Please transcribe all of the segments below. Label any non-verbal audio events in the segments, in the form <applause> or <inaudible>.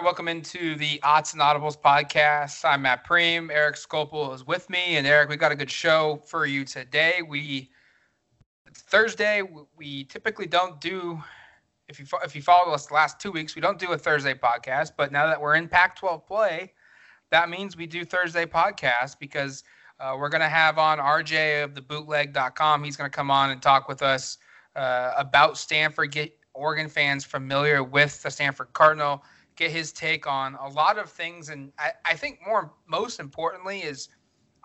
right, welcome into the Odds and Audibles podcast. I'm Matt Prehm. Eric Skopil is with me, and Eric, we got a good show for you today. We Thursday. We typically don't do if you if you follow us the last two weeks, we don't do a Thursday podcast. But now that we're in Pac-12 play, that means we do Thursday podcast because uh, we're going to have on RJ of the bootleg.com. He's going to come on and talk with us uh, about Stanford, get Oregon fans familiar with the Stanford Cardinal get his take on a lot of things. And I, I think more, most importantly, is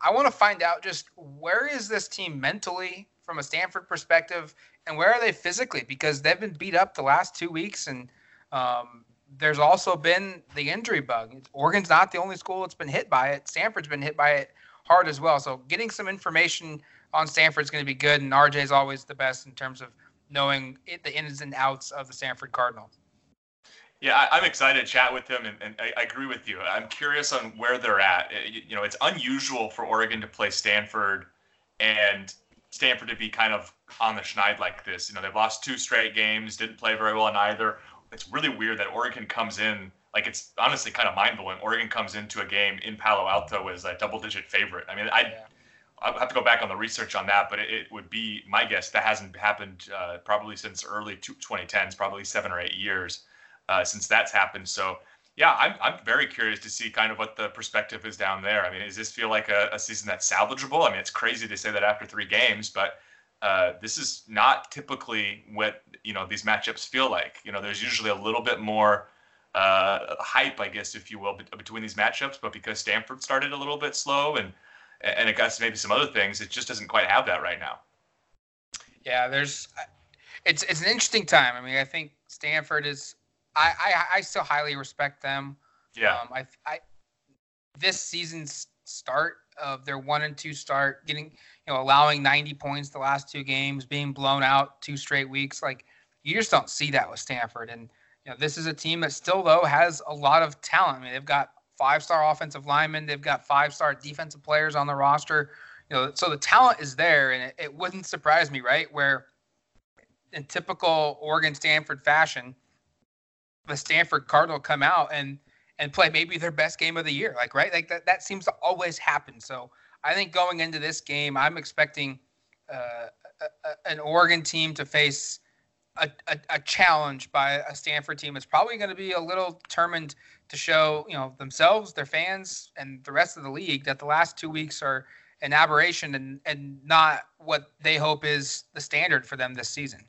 I want to find out just where is this team mentally from a Stanford perspective, and where are they physically? Because they've been beat up the last two weeks, and um, there's also been the injury bug. Oregon's not the only school that's been hit by it. Stanford's been hit by it hard as well. So getting some information on Stanford is going to be good, and RJ is always the best in terms of knowing it, the ins and outs of the Stanford Cardinal. Yeah, I, am excited to chat with him, and, and I, I, agree with you. I'm curious on where they're at. You, you know, it's unusual for Oregon to play Stanford and Stanford to be kind of on the schneid like this. You know, they've lost two straight games, didn't play very well in either. It's really weird that Oregon comes in like it's honestly kind of mind blowing. Oregon comes into a game in Palo Alto as a double digit favorite. I mean, I. Yeah. I'll have to go back on the research on that, but it, it would be my guess that hasn't happened uh, probably since early 2010s, probably seven or eight years uh, since that's happened. So yeah, I'm, I'm very curious to see kind of what the perspective is down there. I mean, does this feel like a, a season that's salvageable? I mean, it's crazy to say that after three games, but uh, this is not typically what you know these matchups feel like. You know, there's usually a little bit more uh, hype, I guess, if you will, between these matchups. But because Stanford started a little bit slow and and it got maybe some other things, it just doesn't quite have that right now. Yeah, there's it's it's an interesting time. I mean, I think Stanford is I, I, I still highly respect them. Yeah. Um, I, I, this season's start of their one and two start, getting, you know, allowing 90 points the last two games, being blown out two straight weeks. Like, you just don't see that with Stanford. And, you know, this is a team that still, though, has a lot of talent. I mean, they've got five star offensive linemen, they've got five star defensive players on the roster. You know, so the talent is there, and it, it wouldn't surprise me, right? Where in typical Oregon Stanford fashion, the Stanford Cardinal come out and and play maybe their best game of the year. Like right, like that that seems to always happen. So I think going into this game, I'm expecting uh, a, a, an Oregon team to face a, a, a, challenge by a Stanford team. It's probably going to be a little determined to show you know themselves, their fans, and the rest of the league that the last two weeks are an aberration and and not what they hope is the standard for them this season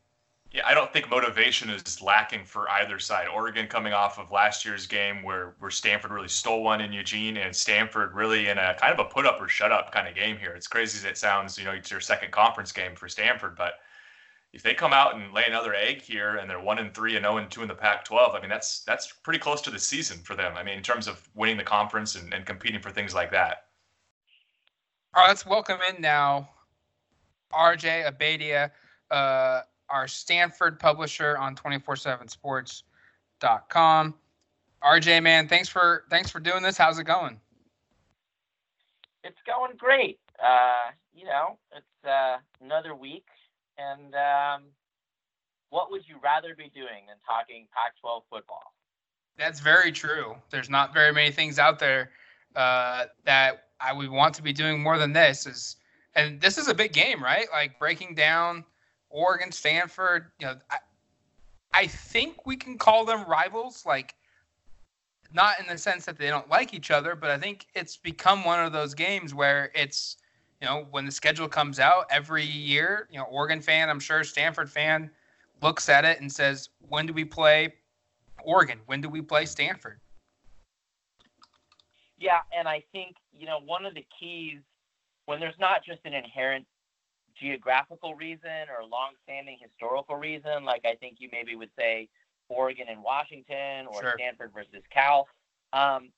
yeah, I don't think motivation is lacking for either side. Oregon coming off of last year's game where where Stanford really stole one in Eugene, and Stanford really in a kind of a put up or shut up kind of game here. It's crazy as it sounds. You know, it's your second conference game for Stanford, but if they come out and lay another egg here and they're one and three and zero oh and two in the Pac-12, I mean that's that's pretty close to the season for them. I mean, in terms of winning the conference and, and competing for things like that. All right, let's welcome in now, RJ Abeytia. Uh, our Stanford publisher on 247sports.com. RJ, man, thanks for thanks for doing this. How's it going? It's going great. Uh, you know, it's uh, another week, and um, what would you rather be doing than talking Pac-12 football? That's very true. There's not very many things out there uh, that I would want to be doing more than this. Is and this is a big game, right? Like breaking down Oregon, Stanford, you know, I, I think we can call them rivals, like not in the sense that they don't like each other, but I think it's become one of those games where it's, you know, when the schedule comes out every year, you know, Oregon fan, I'm sure Stanford fan looks at it and says, when do we play Oregon? When do we play Stanford? Yeah, and I think, you know, one of the keys when there's not just an inherent geographical reason or long-standing historical reason, like I think you maybe would say Oregon and Washington or sure. Stanford versus Cal. Um,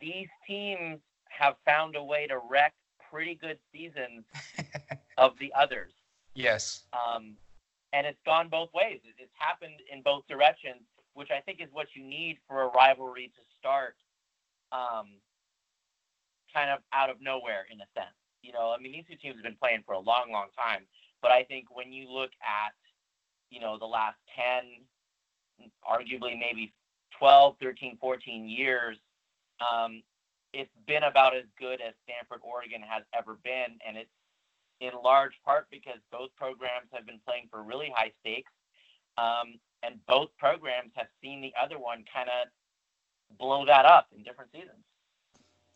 these teams have found a way to wreck pretty good seasons <laughs> of the others. Yes. Um, and it's gone both ways. It's happened in both directions, which I think is what you need for a rivalry to start um, kind of out of nowhere in a sense. You know, I mean, these two teams have been playing for a long, long time. But I think when you look at, you know, the last 10, arguably maybe 12, 13, 14 years, um, it's been about as good as Stanford, Oregon has ever been. And it's in large part because both programs have been playing for really high stakes. Um, and both programs have seen the other one kind of blow that up in different seasons.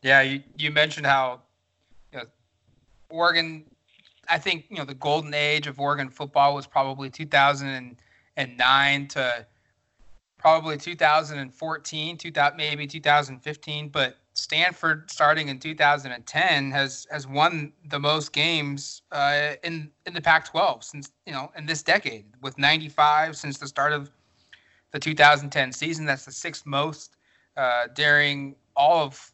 Yeah, you, you mentioned how Oregon, I think, you know, the golden age of Oregon football was probably 2009 to probably 2014, 2000, maybe 2015. But Stanford, starting in 2010, has has won the most games uh, in in the Pac-12 since you know in this decade, with 95 since the start of the 2010 season. That's the sixth most uh, during all of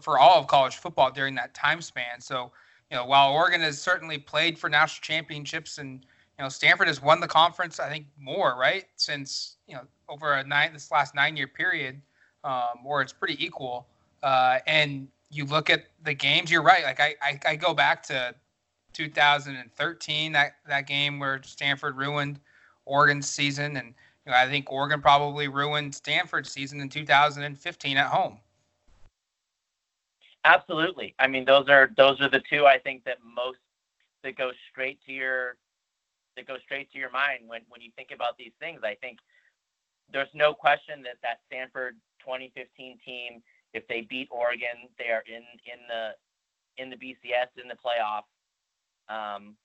for all of college football during that time span. So you know, while Oregon has certainly played for national championships and you know Stanford has won the conference, I think more right since you know over a nine this last nine year period, um, where it's pretty equal. Uh, and you look at the games, you're right. Like I, I, I go back to 2013, that, that game where Stanford ruined Oregon's season. And you know, I think Oregon probably ruined Stanford's season in 2015 at home. Absolutely. I mean, those are those are the two I think that most that go straight to your that go straight to your mind when when you think about these things. I think there's no question that that Stanford 2015 team if they beat Oregon, they are in in the in the BCS in the playoff. Um,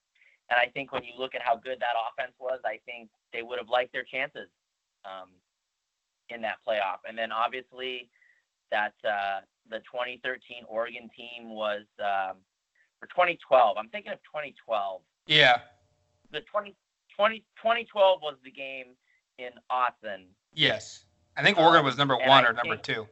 and I think when you look at how good that offense was, I think they would have liked their chances um, in that playoff. And then obviously that uh, the 2013 Oregon team was um, for 2012. I'm thinking of 2012. Yeah. The 20, 20 2012 was the game in Autzen. Yes. I think Oregon was number um, one or number two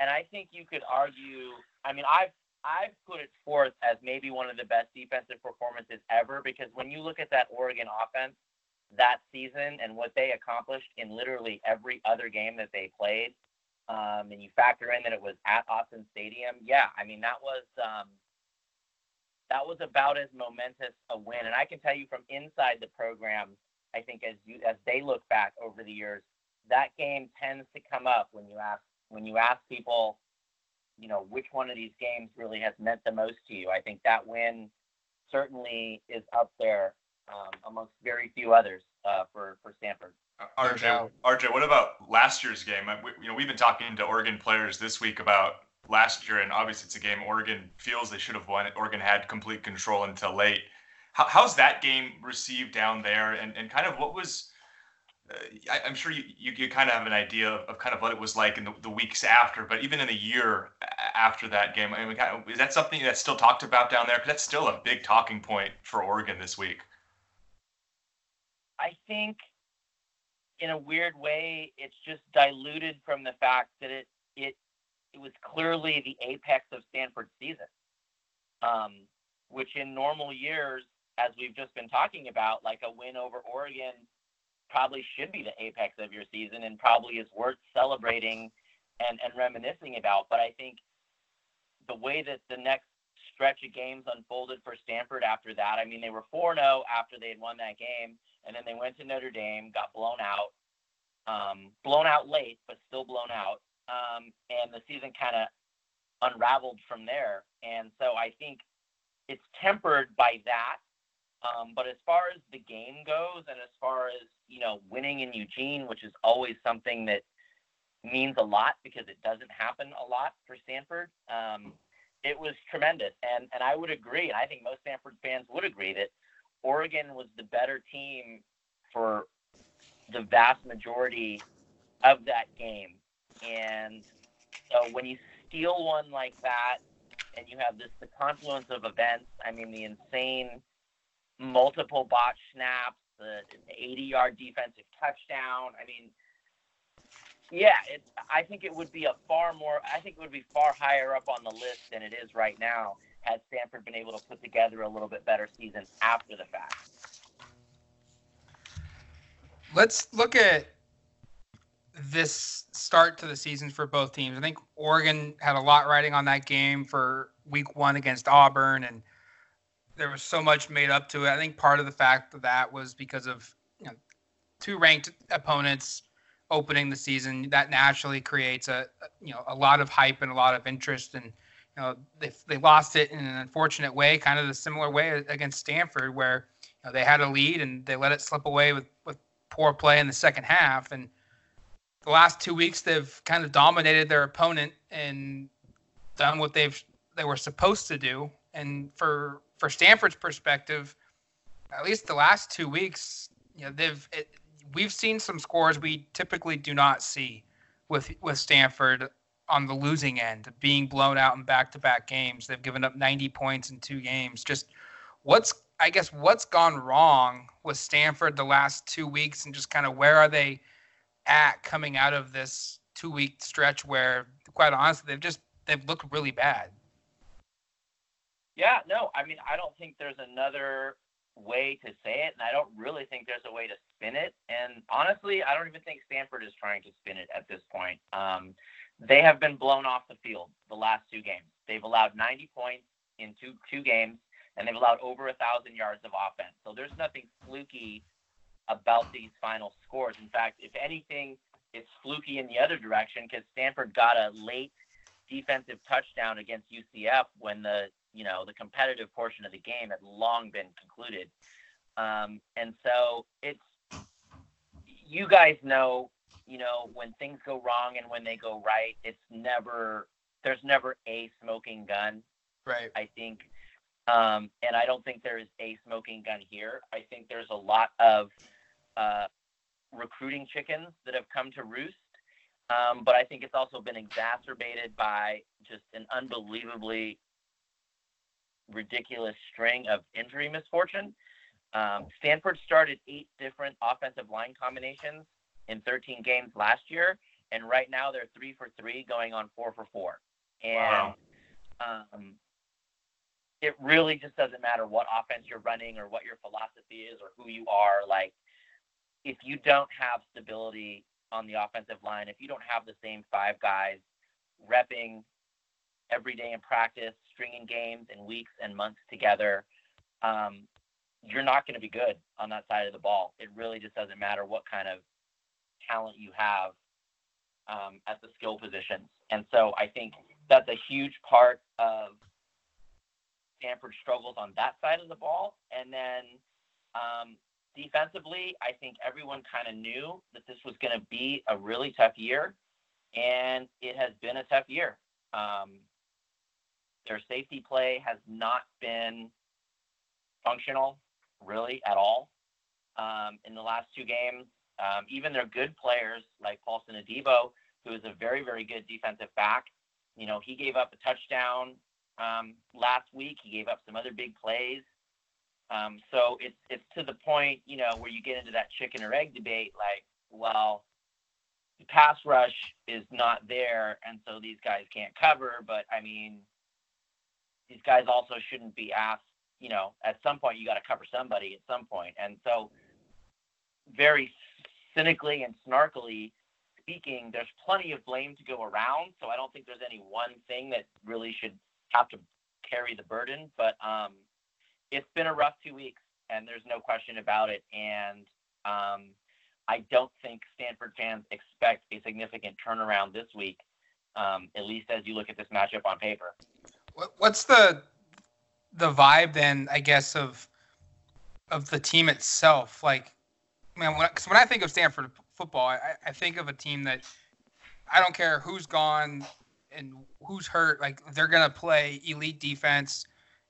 and I think you could argue. I mean, I've I've put it forth as maybe one of the best defensive performances ever because when you look at that Oregon offense that season and what they accomplished in literally every other game that they played, um, and you factor in that it was at Autzen Stadium, yeah, I mean that was um, that was about as momentous a win. And I can tell you from inside the program, I think as you as they look back over the years, that game tends to come up when you ask when you ask people, you know, which one of these games really has meant the most to you, I think that win certainly is up there um, amongst very few others uh, for for Stanford. Uh, RJ, RJ, what about last year's game? We, you know, we've been talking to Oregon players this week about last year, and obviously it's a game Oregon feels they should have won. Oregon had complete control until late. How, how's that game received down there, and, and kind of what was I, am sure you, you, you, kind of have an idea of, of, kind of what it was like in the, the, weeks after, but even in the year after that game, I mean, kind of, is that something that's still talked about down there? Because that's still a big talking point for Oregon this week. I think, in a weird way, it's just diluted from the fact that it it it was clearly the apex of Stanford's season, um, which in normal years, as we've just been talking about, like a win over Oregon probably should be the apex of your season and probably is worth celebrating and, and reminiscing about. But I think the way that the next stretch of games unfolded for Stanford after that, I mean, they were 4 0 after they had won that game, and then they went to Notre Dame, got blown out, um, blown out late, but still blown out. Um, and the season kind of unraveled from there. And so I think it's tempered by that um, but as far as the game goes, and as far as you know, winning in Eugene, which is always something that means a lot because it doesn't happen a lot for Stanford. Um, it was tremendous, and and I would agree, and I think most Stanford fans would agree that Oregon was the better team for the vast majority of that game. And so when you steal one like that, and you have this the confluence of events, I mean the insane multiple botch snaps, the 80 yard defensive touchdown. I mean, yeah, it, I think it would be a far more, I think it would be far higher up on the list than it is right now had Stanford been able to put together a little bit better season after the fact. Let's look at this start to the season for both teams. I think Oregon had a lot riding on that game for week one against Auburn and there was so much made up to it. I think part of the fact of that was because of you know, two ranked opponents opening the season. That naturally creates a you know a lot of hype and a lot of interest. And know they they lost it in an unfortunate way, kind of the similar way against Stanford, where you know, they had a lead and they let it slip away with with poor play in the second half. And the last two weeks they've kind of dominated their opponent and done what they've they were supposed to do. And for for Stanford's perspective, at least the last two weeks, you know, they've it, we've seen some scores we typically do not see with with Stanford on the losing end, of being blown out in back-to-back games. They've given up 90 points in two games. Just what's I guess what's gone wrong with Stanford the last two weeks, and just kind of where are they at coming out of this two-week stretch where, quite honestly, they've just they've looked really bad. Yeah, no, I mean, I don't think there's another way to say it, and I don't really think there's a way to spin it. And honestly, I don't even think Stanford is trying to spin it at this point. Um, they have been blown off the field the last two games. They've allowed 90 points in two two games, and they've allowed over a thousand yards of offense. So there's nothing fluky about these final scores. In fact, if anything, it's fluky in the other direction because Stanford got a late defensive touchdown against UCF when the you know the competitive portion of the game had long been concluded um, and so it's you guys know you know when things go wrong and when they go right it's never there's never a smoking gun right. I think. Um, and i don't think there is a smoking gun here. I think there's a lot of uh, recruiting chickens that have come to roost. Um, but I think it's also been exacerbated by just an unbelievably ridiculous string of injury misfortune. Um, Stanford started eight different offensive line combinations in 13 games last year, and right now they're three for three, going on four for four. And wow. um, it really just doesn't matter what offense you're running or what your philosophy is or who you are. Like, if you don't have stability on the offensive line, if you don't have the same five guys repping every day in practice, stringing games and weeks and months together, um, you're not going to be good on that side of the ball. It really just doesn't matter what kind of talent you have um, at the skill positions. And so I think that's a huge part of Stanford's struggles on that side of the ball. And then um, defensively, I think everyone kind of knew that this was going to be a really tough year, and it has been a tough year. Um, their safety play has not been functional really at all um, in the last two games. Um, even their good players like Paulson Adebo, who is a very, very good defensive back, you know, he gave up a touchdown um, last week. He gave up some other big plays. Um, so it's it's to the point, you know, where you get into that chicken or egg debate. Like, well, the pass rush is not there, and so these guys can't cover. But I mean, these guys also shouldn't be asked. You know, at some point you got to cover somebody at some point, and so very cynically and snarkily speaking, there's plenty of blame to go around. So I don't think there's any one thing that really should have to carry the burden. But um, it's been a rough two weeks, and there's no question about it. And um, I don't think Stanford fans expect a significant turnaround this week, um, at least as you look at this matchup on paper. What's the the vibe then? I guess of of the team itself. Like, man, when, cause when I think of Stanford football, I, I think of a team that I don't care who's gone and who's hurt. Like, they're gonna play elite defense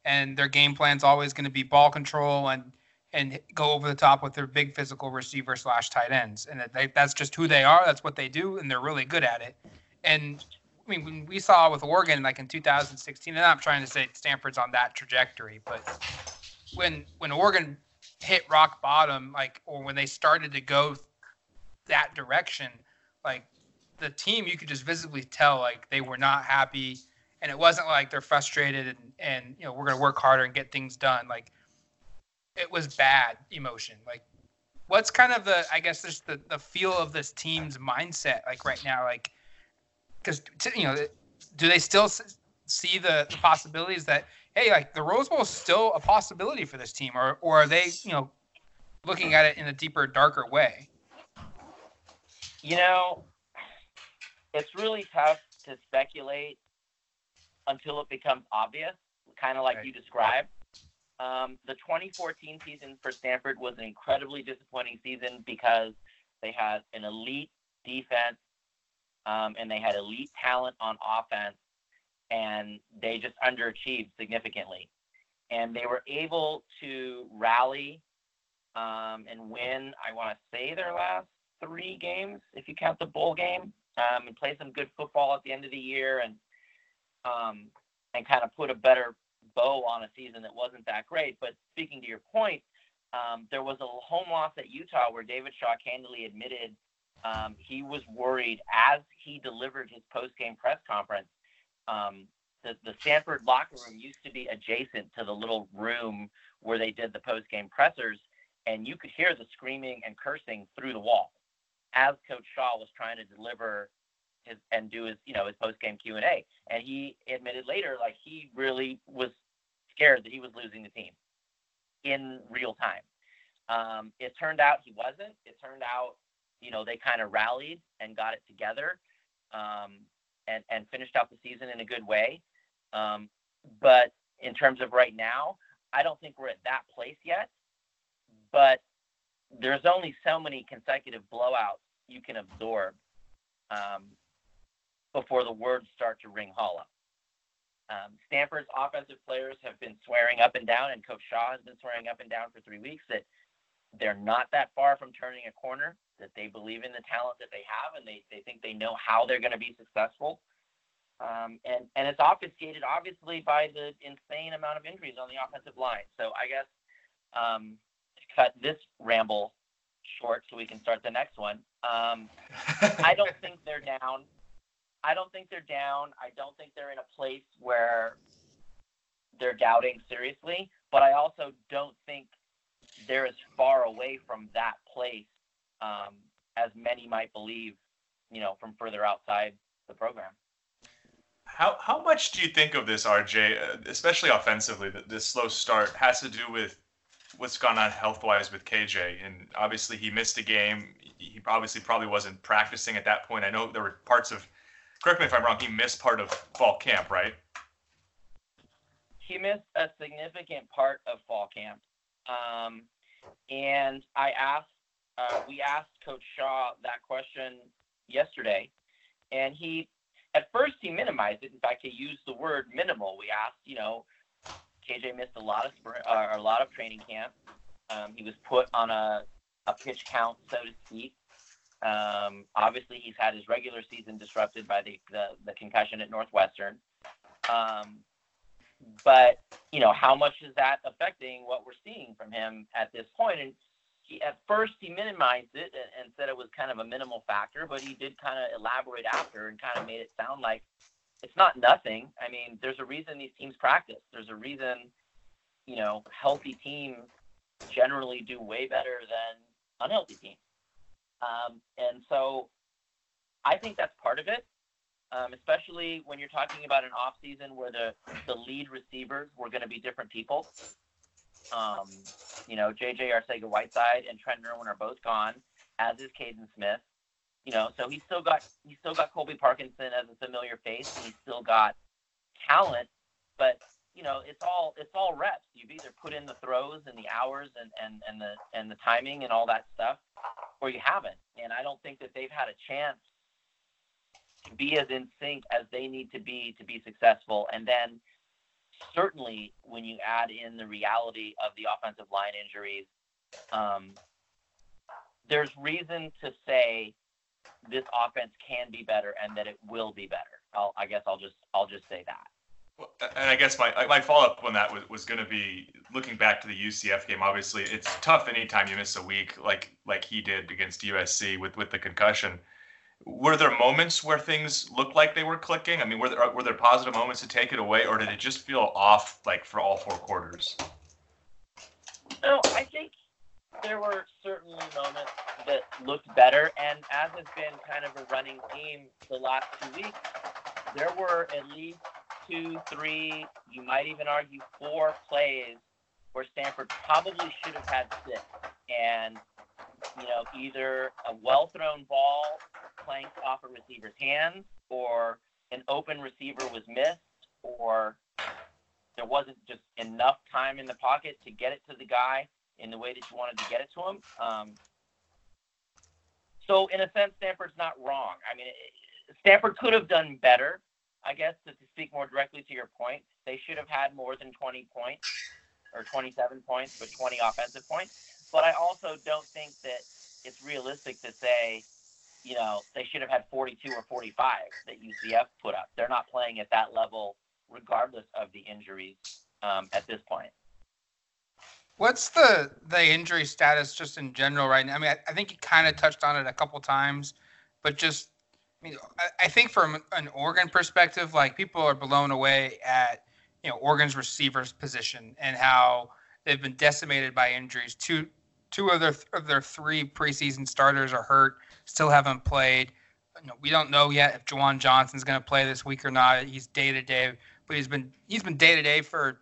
and their game plan's always to be ball control and and go over the top with their big physical receiver slash tight ends, and they, that's just who they are. That's what they do, and they're really good at it. And I mean, when we saw with Oregon, like in 2016, and I'm trying to say Stanford's on that trajectory, but when when Oregon hit rock bottom, like or when they started to go that direction, like the team, you could just visibly tell like they were not happy. And it wasn't like they're frustrated and, and you know we're going to work harder and get things done. Like it was bad emotion. Like what's kind of the i guess just the, the feel of this team's mindset like right now? Like because you know do they still see the, the possibilities that hey like the rose bowl is still a possibility for this team or, or are they you know looking at it in a deeper darker way You know, it's really tough to speculate until it becomes obvious, kind of like right. you described. Um, the 2014 season for Stanford was an incredibly disappointing season because they had an elite defense um, and they had elite talent on offense, and they just underachieved significantly. And they were able to rally um, and win, I want to say, their last three games, if you count the bowl game, um, and play some good football at the end of the year and um, and kind of put a better bow on a season that wasn't that great. But speaking to your point, um, there was a home loss at Utah where David Shaw candidly admitted um, he was worried as he delivered his post-game press conference. Um, the, the Stanford locker room used to be adjacent to the little room where they did the post-game pressers, and you could hear the screaming and cursing through the wall as Coach Shaw was trying to deliver his and do his you know his post-game Q&A. And he admitted later like he really was scared that he was losing the team in real time. Um, it turned out he wasn't. It turned out you know, they kind of rallied and got it together um, and, and finished out the season in a good way. Um, but in terms of right now, I don't think we're at that place yet. But there's only so many consecutive blowouts you can absorb um, before the words start to ring hollow. Um, Stanford's offensive players have been swearing up and down, and Coach Shaw has been swearing up and down for three weeks that they're not that far from turning a corner, that they believe in the talent that they have, and they, they think they know how they're going to be successful. Um, and, and it's obfuscated, obviously, by the insane amount of injuries on the offensive line. So I guess um, to cut this ramble short so we can start the next one, um, <laughs> I don't think they're down. I don't think they're down. I don't think they're in a place where they're doubting seriously, but I also don't think they're as far away from that place um, as many might believe, you know, from further outside the program. How, how much do you think of this, RJ, uh, especially offensively, that this slow start has to do with what's gone on health wise with KJ? And obviously, he missed a game. He obviously probably wasn't practicing at that point. I know there were parts of, correct me if I'm wrong, he missed part of fall camp, right? He missed a significant part of fall camp. Um, and I asked, uh, we asked Coach Shaw that question yesterday, and he, at first, he minimized it. In fact, he used the word minimal. We asked, you know, KJ missed a lot of spring, uh, a lot of training camp. Um, he was put on a, a pitch count, so to speak. Um, obviously, he's had his regular season disrupted by the, the, the concussion at Northwestern. Um, but you know, how much is that affecting what we're seeing from him at this point? And he, at first, he minimized it and, and said it was kind of a minimal factor, but he did kind of elaborate after and kind of made it sound like it's not nothing. I mean, there's a reason these teams practice. There's a reason, you know, healthy teams generally do way better than unhealthy teams. Um, and so I think that's part of it um, especially when you're talking about an off season where the the lead receivers were going to be different people. Um, you know, JJ Arcega-Whiteside and Trent Irwin are both gone, as is Kaden Smith. You know, so he's still got he's still got Colby Parkinson as a familiar face, and he's still got talent. But you know, it's all it's all reps. You've either put in the throws and the hours and and and the and the timing and all that stuff, or you haven't. And I don't think that they've had a chance to be as in sync as they need to be to be successful. And then certainly when you add in the reality of the offensive line injuries, um, there's reason to say this offense can be better and that it will be better. I'll, I guess I'll just I'll just say that. And I guess my my follow up on that was, was going to be looking back to the UCF game. Obviously, it's tough anytime you miss a week like like he did against USC with with the concussion were there moments where things looked like they were clicking? I mean, were there were there positive moments to take it away, or did it just feel off like for all four quarters? No, I think there were certainly moments that looked better, and as has been kind of a running theme the last two weeks, there were at least two, three, you might even argue four plays where Stanford probably should have had six, and you know, either a well thrown ball off a receiver's hands, or an open receiver was missed, or there wasn't just enough time in the pocket to get it to the guy in the way that you wanted to get it to him. Um, so, in a sense, Stanford's not wrong. I mean, Stanford could have done better, I guess, to speak more directly to your point. They should have had more than 20 points or 27 points, but 20 offensive points. But I also don't think that it's realistic to say, you know, they should have had 42 or 45 that UCF put up. They're not playing at that level, regardless of the injuries um, at this point. What's the the injury status just in general right now? I mean, I, I think you kind of touched on it a couple times, but just I mean, I, I think from an Oregon perspective, like people are blown away at you know Oregon's receivers position and how they've been decimated by injuries. Two two of their of their three preseason starters are hurt, still haven't played. We don't know yet if Juwan Johnson's going to play this week or not. He's day to day, but he's been he's been day to day for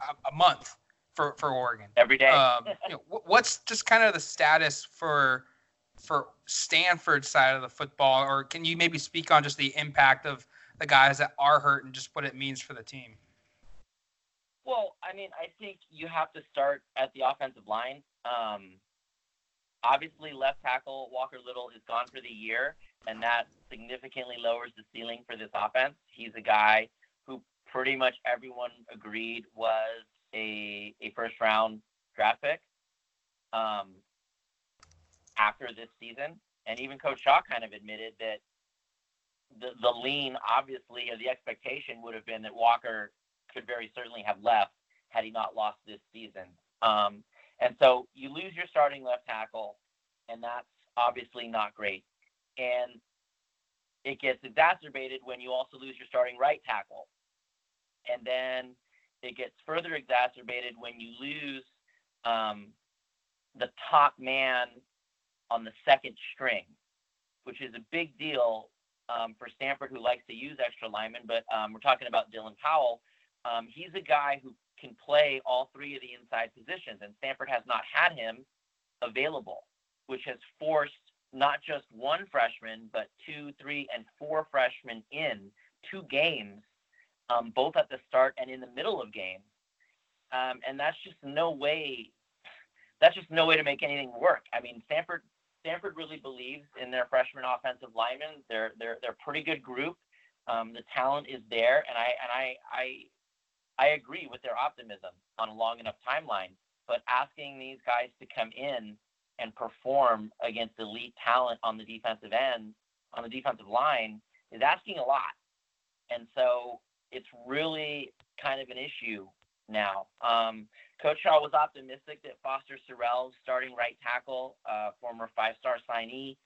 a, a month for for Oregon every day. um, you know, what's just kind of the status for for Stanford side of the football, or can you maybe speak on just the impact of the guys that are hurt and just what it means for the team? Well, I mean, I think you have to start at the offensive line. Um, obviously, left tackle Walker Little is gone for the year, and that significantly lowers the ceiling for this offense. He's a guy who pretty much everyone agreed was a, a first round draft pick um, after this season. And even Coach Shaw kind of admitted that the, the lean, obviously, or the expectation would have been that Walker could very certainly have left had he not lost this season. Um, and so you lose your starting left tackle, and that's obviously not great. And it gets exacerbated when you also lose your starting right tackle. And then it gets further exacerbated when you lose um, the top man on the second string, which is a big deal um, for Stanford, who likes to use extra linemen. But um, we're talking about Dylan Powell. Um, he's a guy who can play all three of the inside positions, and Stanford has not had him available, which has forced not just one freshman, but two, three, and four freshmen in two games um, both at the start and in the middle of games. Um, and that's just no way. That's just no way to make anything work. I mean, Stanford Stanford really believes in their freshman offensive linemen. They're they're they're a pretty good group. Um, the talent is there, and I and I I I agree with their optimism on a long enough timeline. But asking these guys to come in and perform against elite talent on the defensive end, on the defensive line, is asking a lot. And so it's really kind of an issue now. Um, Coach Shaw was optimistic that Foster Sarell, starting right tackle, uh, former five-star signee,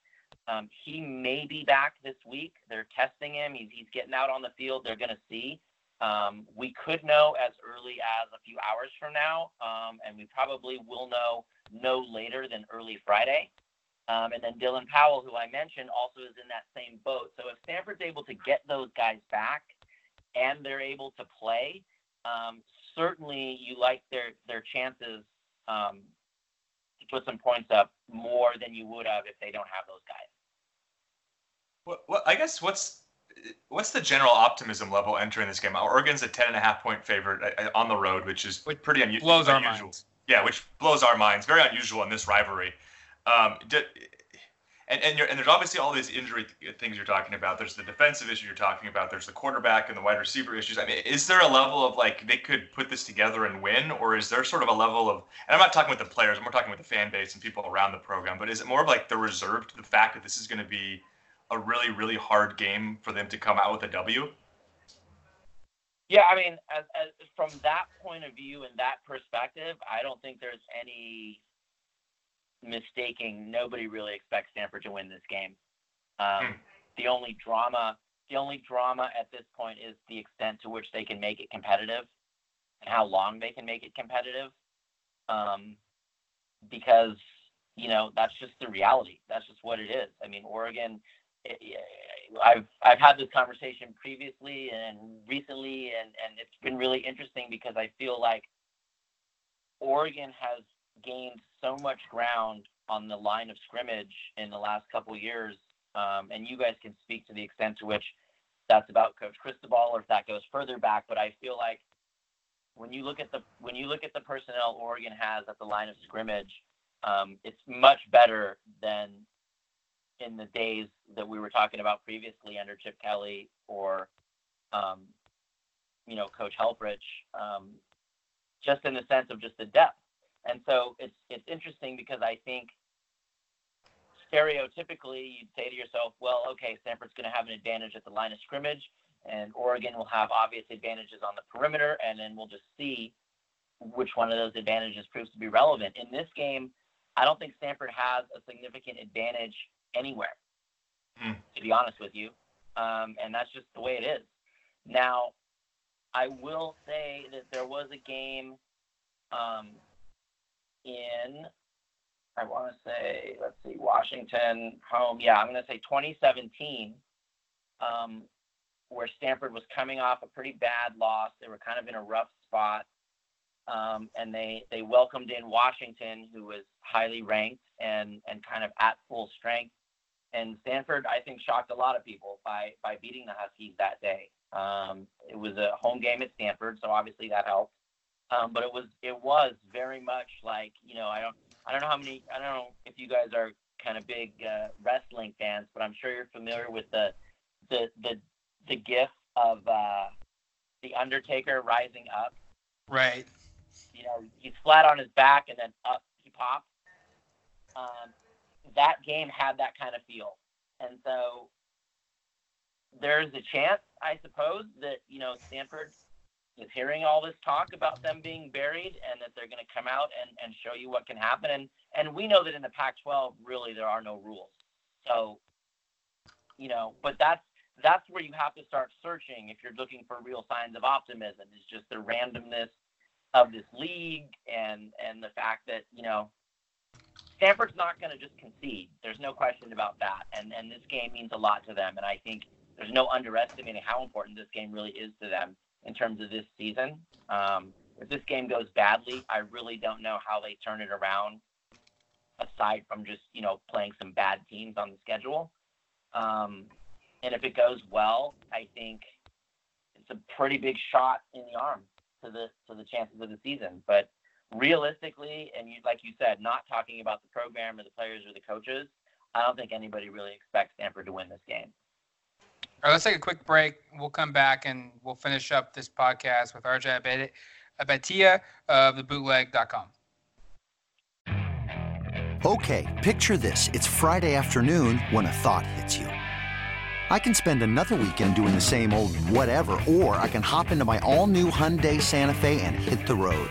um, he may be back this week. They're testing him. He's, he's getting out on the field. They're going to see. Um, we could know as early as a few hours from now, um, and we probably will know no later than early Friday. Um, and then Dylan Powell, who I mentioned, also is in that same boat. So if Stanford's able to get those guys back, and they're able to play, um, certainly you like their their chances um, to put some points up more than you would have if they don't have those guys. Well, well I guess what's what's the general optimism level entering this game? Oregon's a ten and a half point favorite uh, uh, on the road, which is which pretty unu- blows unusual. our minds. Yeah, which blows our minds. Very unusual in this rivalry. Um, and and, and there's obviously all these injury th- things you're talking about. There's the defensive issue you're talking about. There's the quarterback and the wide receiver issues. I mean, is there a level of like they could put this together and win, or is there sort of a level of? And I'm not talking with the players. I'm more talking with the fan base and people around the program. But is it more of like the reserved the fact that this is going to be a really really hard game for them to come out with a W? Yeah, I mean, as, as, from that point of view and that perspective, I don't think there's any mistaking, nobody really expects Stanford to win this game. Um, hmm. The only drama, the only drama at this point is the extent to which they can make it competitive and how long they can make it competitive. Um, because you know that's just the reality. That's just what it is. I mean, Oregon. I've I've had this conversation previously and recently, and and it's been really interesting because I feel like Oregon has gained so much ground on the line of scrimmage in the last couple years, um, and you guys can speak to the extent to which that's about Coach Cristobal or if that goes further back. But I feel like when you look at the when you look at the personnel Oregon has at the line of scrimmage, um, it's much better than in the days that we were talking about previously under Chip Kelly or um, you know Coach Helfrich, um, just in the sense of just the depth. And so it's it's interesting because I think stereotypically you'd say to yourself, well, okay, Stanford's going to have an advantage at the line of scrimmage, and Oregon will have obvious advantages on the perimeter, and then we'll just see which one of those advantages proves to be relevant. In this game, I don't think Stanford has a significant advantage anywhere, mm. to be honest with you, um, and that's just the way it is. Now, I will say that there was a game um, in I want to say, let's see, Washington home. Yeah, I'm going to say 2017, um, where Stanford was coming off a pretty bad loss. They were kind of in a rough spot, um, and they they welcomed in Washington, who was highly ranked and and kind of at full strength. And Stanford, I think, shocked a lot of people by by beating the Huskies that day. Um, it was a home game at Stanford, so obviously that helped. Um, but it was it was very much like you know I don't I don't know how many I don't know if you guys are kind of big uh, wrestling fans, but I'm sure you're familiar with the the the the gif of uh, the Undertaker rising up. Right. You know, he's flat on his back and then up he pops. Um, that game had that kind of feel, and so there's a chance, I suppose, that you know Stanford is hearing all this talk about them being buried and that they're going to come out and, and show you what can happen. And, and we know that in the Pac 12, really, there are no rules. So, you know, but that's, that's where you have to start searching if you're looking for real signs of optimism is just the randomness of this league and, and the fact that, you know, Stanford's not going to just concede. There's no question about that. And, and this game means a lot to them. And I think there's no underestimating how important this game really is to them in terms of this season. Um, if this game goes badly, I really don't know how they turn it around. Aside from just you know playing some bad teams on the schedule, um, and if it goes well, I think it's a pretty big shot in the arm to the to the chances of the season. But realistically, and you, like you said, not talking about the program or the players or the coaches, I don't think anybody really expects Stanford to win this game. All right, let's take a quick break. We'll come back and we'll finish up this podcast with RJ Abeytia of thebootleg.com. Okay, picture this. It's Friday afternoon when a thought hits you. I can spend another weekend doing the same old whatever, or I can hop into my all new Hyundai Santa Fe and hit the road.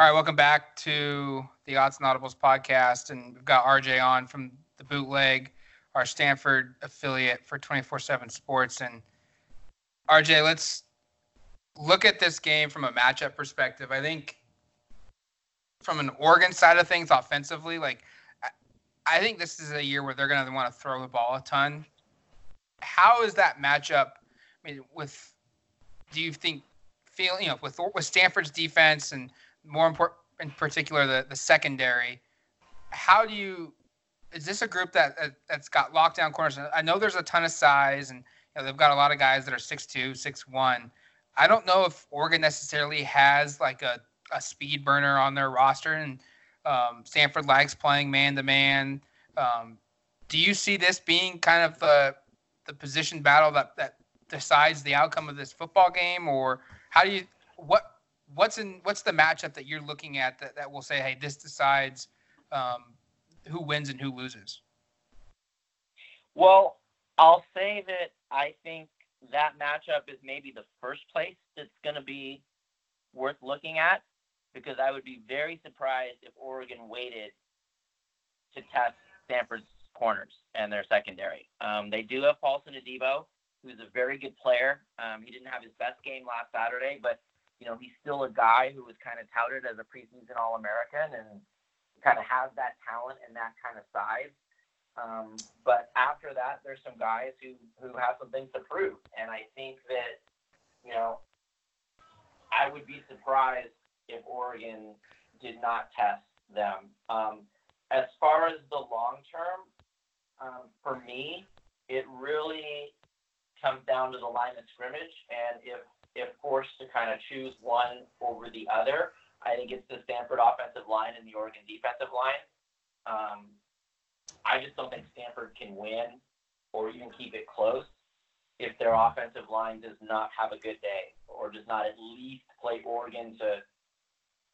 All right, welcome back to the Odds and Audibles podcast, and we've got RJ on from the Bootleg, our Stanford affiliate for 24/7 Sports. And RJ, let's look at this game from a matchup perspective. I think from an Oregon side of things, offensively, like I think this is a year where they're going to want to throw the ball a ton. How is that matchup? I mean, with do you think feel you know with with Stanford's defense and more important in particular the the secondary. How do you? Is this a group that, that that's got lockdown corners? I know there's a ton of size, and you know, they've got a lot of guys that are six two, six one. I don't know if Oregon necessarily has like a, a speed burner on their roster, and um, Stanford likes playing man to man. Do you see this being kind of the the position battle that that decides the outcome of this football game, or how do you what what's in what's the matchup that you're looking at that, that will say, hey, this decides um, who wins and who loses? Well, I'll say that I think that matchup is maybe the first place that's going to be worth looking at because I would be very surprised if Oregon waited to test Stanford's corners and their secondary. Um, they do have Paulson Adebo, who's a very good player. Um, he didn't have his best game last Saturday, but you know he's still a guy who was kind of touted as a preseason All-American and kind of has that talent and that kind of size. Um, but after that, there's some guys who who have some things to prove, and I think that you know I would be surprised if Oregon did not test them. Um, as far as the long term, um, for me, it really comes down to the line of scrimmage, and if if forced to kind of choose one over the other, I think it's the Stanford offensive line and the Oregon defensive line. Um, I just don't think Stanford can win or even keep it close if their offensive line does not have a good day or does not at least play Oregon to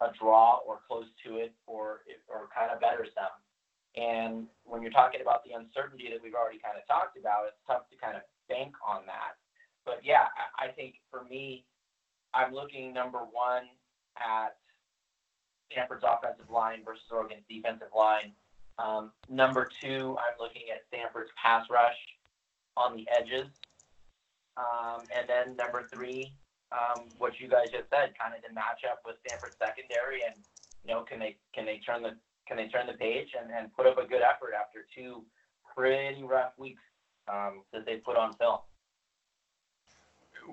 a draw or close to it or or kind of betters them. And when you're talking about the uncertainty that we've already kind of talked about, it's tough to kind of bank on that. But yeah, I, think for me, I'm looking number one at Stanford's offensive line versus Oregon's defensive line. Um, number two, I'm looking at Stanford's pass rush on the edges. Um, and then number three, um, what you guys just said, kind of the matchup with Stanford's secondary, and you know, can they can they turn the can they turn the page and, and put up a good effort after two pretty rough weeks um, that they put on film?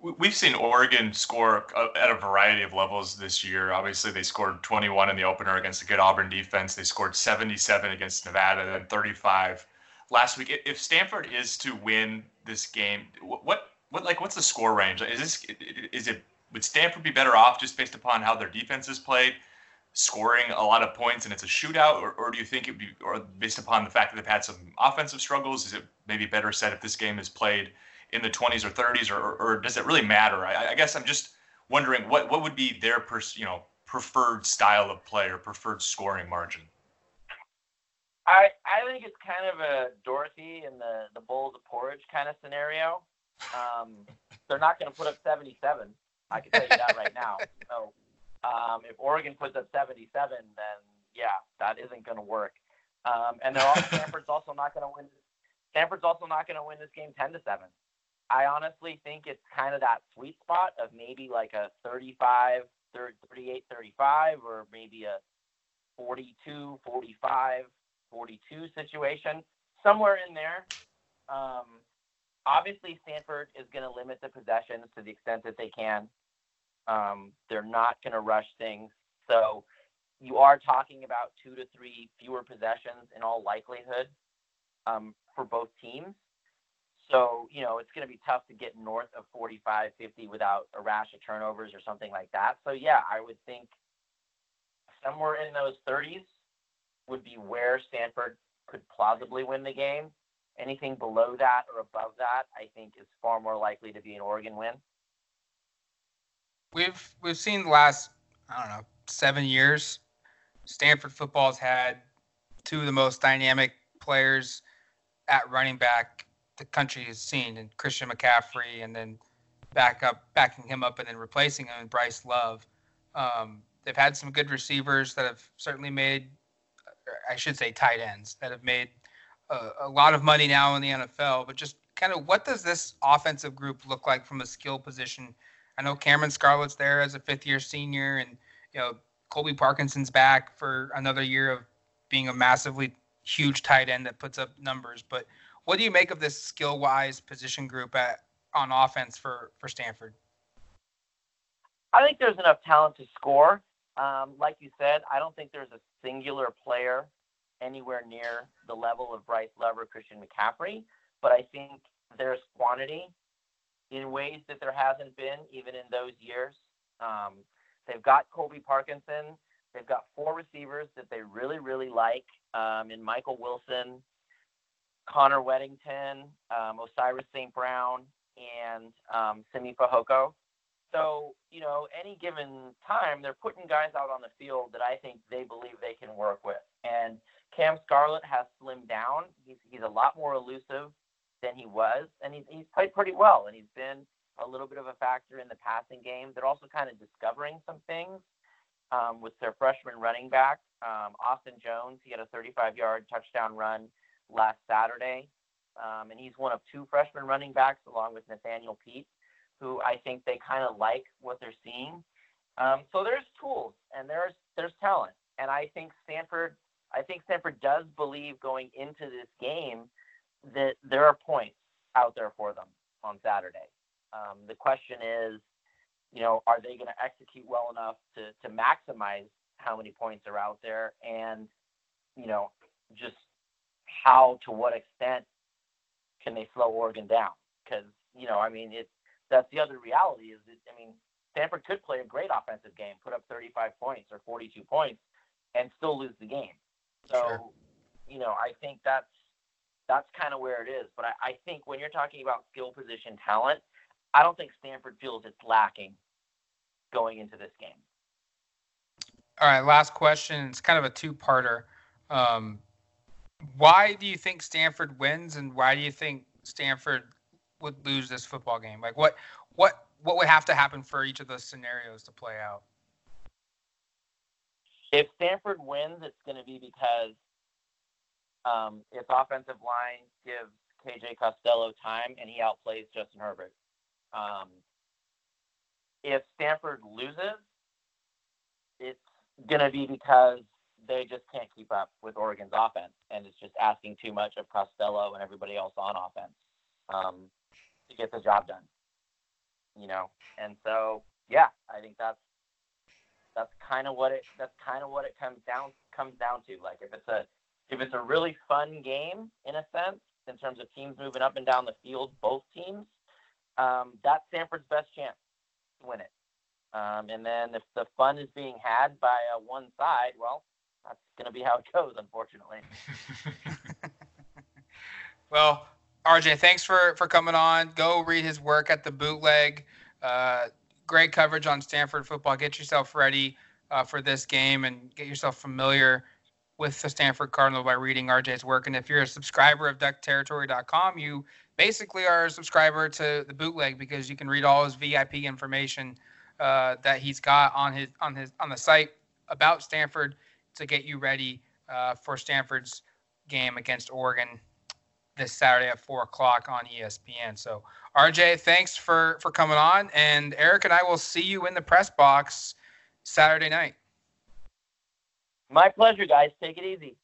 We've seen Oregon score at a variety of levels this year. Obviously, they scored 21 in the opener against a good Auburn defense. They scored 77 against Nevada, then 35 last week. If Stanford is to win this game, what what like what's the score range? Is this is it would Stanford be better off just based upon how their defense is played? scoring a lot of points and it's a shootout, or, or do you think it would be, or based upon the fact that they've had some offensive struggles, is it maybe better said if this game is played in the 20s or 30s, or, or, does it really matter? I, I, guess I'm just wondering what what would be their pers- you know preferred style of play or preferred scoring margin. I I think it's kind of a Dorothy and the the bowls of porridge kind of scenario. Um, <laughs> they're not going to put up 77. I can tell you that right now. So um, if Oregon puts up 77, then yeah, that isn't going to work. Um, and they're also, <laughs> Stanford's also not going to win. Stanford's also not going to win this game 10 to 7. I honestly think it's kind of that sweet spot of maybe like a 35, 38, 35, or maybe a 42, 45, 42 situation, somewhere in there. Um, obviously, Stanford is going to limit the possessions to the extent that they can. Um, they're not going to rush things. So you are talking about two to three fewer possessions in all likelihood um, for both teams. So, you know, it's going to be tough to get north of 45, 50 without a rash of turnovers or something like that. So, yeah, I would think somewhere in those 30s would be where Stanford could plausibly win the game. Anything below that or above that, I think, is far more likely to be an Oregon win we've we've seen the last I don't know seven years. Stanford football's had two of the most dynamic players at running back the country has seen, and Christian McCaffrey, and then back up, backing him up, and then replacing him, and Bryce Love. Um, they've had some good receivers that have certainly made, I should say, tight ends that have made a, a lot of money now in the NFL. But just kind of what does this offensive group look like from a skill position? I know Cameron Scarlett's there as a fifth year senior, and you know Colby Parkinson's back for another year of being a massively huge tight end that puts up numbers. But what do you make of this skill wise position group at on offense for for Stanford? I think there's enough talent to score. Um, like you said, I don't think there's a singular player anywhere near the level of Bryce Love or Christian McCaffrey, but I think there's quantity in ways that there hasn't been even in those years. Um, they've got Colby Parkinson. They've got four receivers that they really, really like um, in Michael Wilson, Connor Weddington, um, Osiris St. Brown, and um, Simi Fehoko. So, you know, any given time, they're putting guys out on the field that I think they believe they can work with. And Cam Scarlett has slimmed down. He's, he's a lot more elusive than he was, and he's, he's played pretty well. And he's been a little bit of a factor in the passing game. They're also kind of discovering some things um, with their freshman running back, um, Austin Jones. He had a 35 yard touchdown run last Saturday. Um, and he's one of two freshman running backs, along with Nathaniel Peat, who I think they kind of like what they're seeing. Um, so there's tools and there's there's talent, and I think Stanford I think Stanford does believe going into this game that there are points out there for them on Saturday. Um, the question is, you know, are they going to execute well enough to to maximize how many points are out there, and you know, just how to what extent can they slow Oregon down? Because you know, I mean, it's that's the other reality is that I mean, Stanford could play a great offensive game, put up 35 points or 42 points, and still lose the game. So, sure. you know, I think that's that's kind of where it is. But I, I think when you're talking about skill position talent, I don't think Stanford feels it's lacking going into this game. All right, last question. It's kind of a two-parter. Um, why do you think Stanford wins, and why do you think Stanford would lose this football game? Like, what what what would have to happen for each of those scenarios to play out? If Stanford wins, it's going to be because um, its offensive line gives KJ Costello time and he outplays Justin Herbert. Um, if Stanford loses, it's going to be because they just can't keep up with Oregon's offense, and it's just asking too much of Costello and everybody else on offense um, to get the job done. You know, and so yeah, I think that's that's kind of what it that's kind of what it comes down comes down to. Like if it's a if it's a really fun game in a sense in terms of teams moving up and down the field, both teams, um, that's Stanford's best chance to win it. Um, and then if the fun is being had by uh, one side, well, that's going to be how it goes, unfortunately. <laughs> well, RJ, thanks for for coming on. Go read his work at the Bootleg. Uh, great coverage on Stanford football. Get yourself ready uh, for this game and get yourself familiar with the Stanford Cardinal by reading RJ's work. And if you're a subscriber of DuckTerritory.com, you basically are a subscriber to the Bootleg because you can read all his VIP information uh, that he's got on his on his on the site about Stanford to get you ready uh, for Stanford's game against Oregon this Saturday at four o'clock on ESPN. So, RJ, thanks for for coming on, and Eric and I will see you in the press box Saturday night. My pleasure, guys. Take it easy.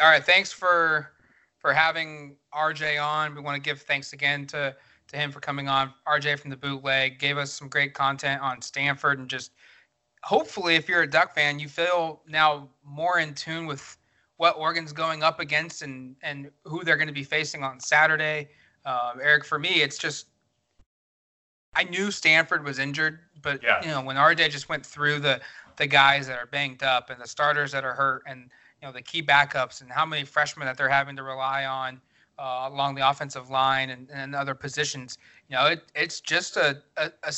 All right, thanks for for having RJ on. We want to give thanks again to to him for coming on. RJ from the Bootleg gave us some great content on Stanford and just hopefully, if you're a Duck fan, you feel now more in tune with what Oregon's going up against and and who they're going to be facing on Saturday. Um, Eric, for me, it's just I knew Stanford was injured, but yeah. you know when RJ just went through the the guys that are banged up and the starters that are hurt and you know the key backups and how many freshmen that they're having to rely on uh, along the offensive line and, and other positions. You know, it, it's just a, a, a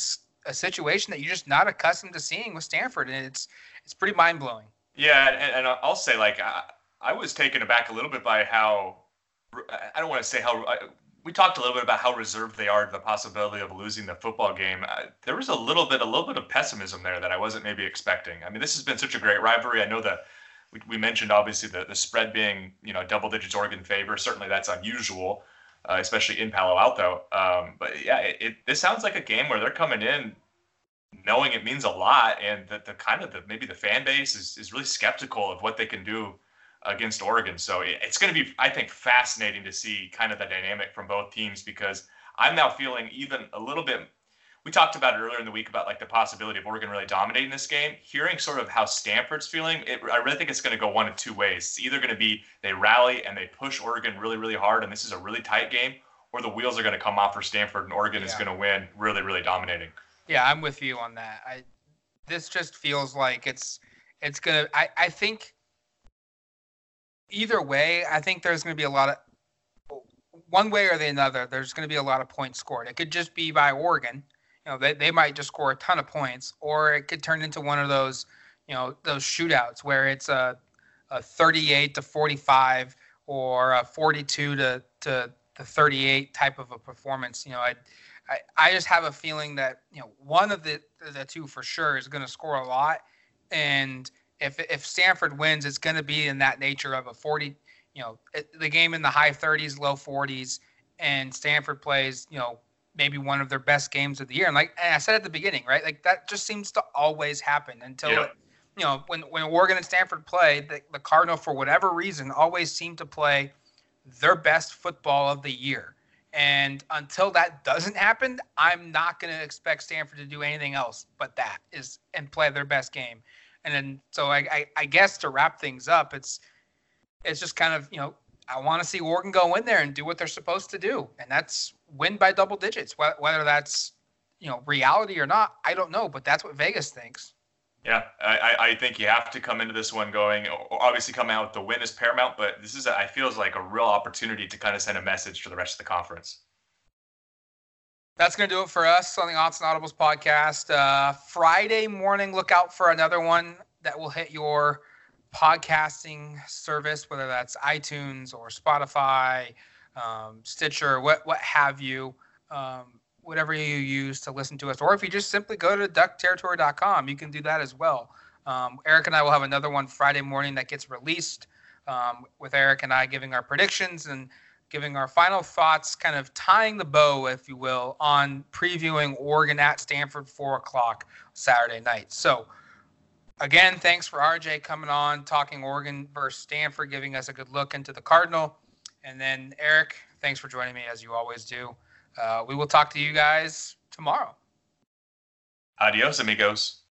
a situation that you're just not accustomed to seeing with Stanford, and it's it's pretty mind blowing. Yeah, and, and, I'll say like I, I, was taken aback a little bit by how I don't want to say how we talked a little bit about how reserved they are to the possibility of losing the football game. Uh, there was a little bit a little bit of pessimism there that I wasn't maybe expecting. I mean, this has been such a great rivalry. I know that we, we mentioned obviously the the spread being you know double digits Oregon favor. Certainly that's unusual uh, especially in Palo Alto. Um, but yeah, it, it, this sounds like a game where they're coming in knowing it means a lot, and that the kind of the maybe the fan base is is really skeptical of what they can do against Oregon. So it, it's going to be, I think, fascinating to see kind of the dynamic from both teams because I'm now feeling even a little bit we talked about it earlier in the week about like the possibility of Oregon really dominating this game. Hearing sort of how Stanford's feeling, it, I really think it's going to go one of two ways. It's either going to be they rally and they push Oregon really, really hard, and this is a really tight game, or the wheels are going to come off for Stanford and Oregon yeah. is going to win, really, really dominating. Yeah, I'm with you on that. I this just feels like it's it's gonna. I I think either way, I think there's going to be a lot of one way or the other. There's going to be a lot of points scored. It could just be by Oregon you know, they, they might just score a ton of points, or it could turn into one of those, you know, those shootouts where it's a, a 38 to 45 or a 42 to, to, to 38 type of a performance. You know, I, I, I just have a feeling that, you know, one of the, the two for sure is going to score a lot. And if, if Stanford wins, it's going to be in that nature of a 40, you know, the game in the high 30s, low 40s, and Stanford plays, you know, maybe one of their best games of the year. And like and I said at the beginning, right? Like that just seems to always happen until yeah. you know when when Oregon and Stanford play, the, the Cardinal for whatever reason always seem to play their best football of the year. And until that doesn't happen, I'm not going to expect Stanford to do anything else but that is and play their best game. And then so I, I, I guess to wrap things up, it's it's just kind of you know I want to see Oregon go in there and do what they're supposed to do, and that's win by double digits. Whether that's you know reality or not, I don't know, but that's what Vegas thinks. Yeah, I, I think you have to come into this one going. Obviously, come out with the win is paramount, but this is I feels like a real opportunity to kind of send a message to the rest of the conference. That's going to do it for us on the Odds and Audibles podcast. Uh, Friday morning, look out for another one that will hit your podcasting service, whether that's iTunes or Spotify, um, Stitcher, what what have you, um, whatever you use to listen to us, or if you just simply go to duckterritory.com, you can do that as well. Um, Eric and I will have another one Friday morning that gets released um, with Eric and I giving our predictions and giving our final thoughts, kind of tying the bow, if you will, on previewing Oregon at Stanford, four o'clock Saturday night. So again, thanks for RJ coming on, talking Oregon versus Stanford, giving us a good look into the Cardinal. And then, Eric, thanks for joining me as you always do. Uh, we will talk to you guys tomorrow. Adios, amigos.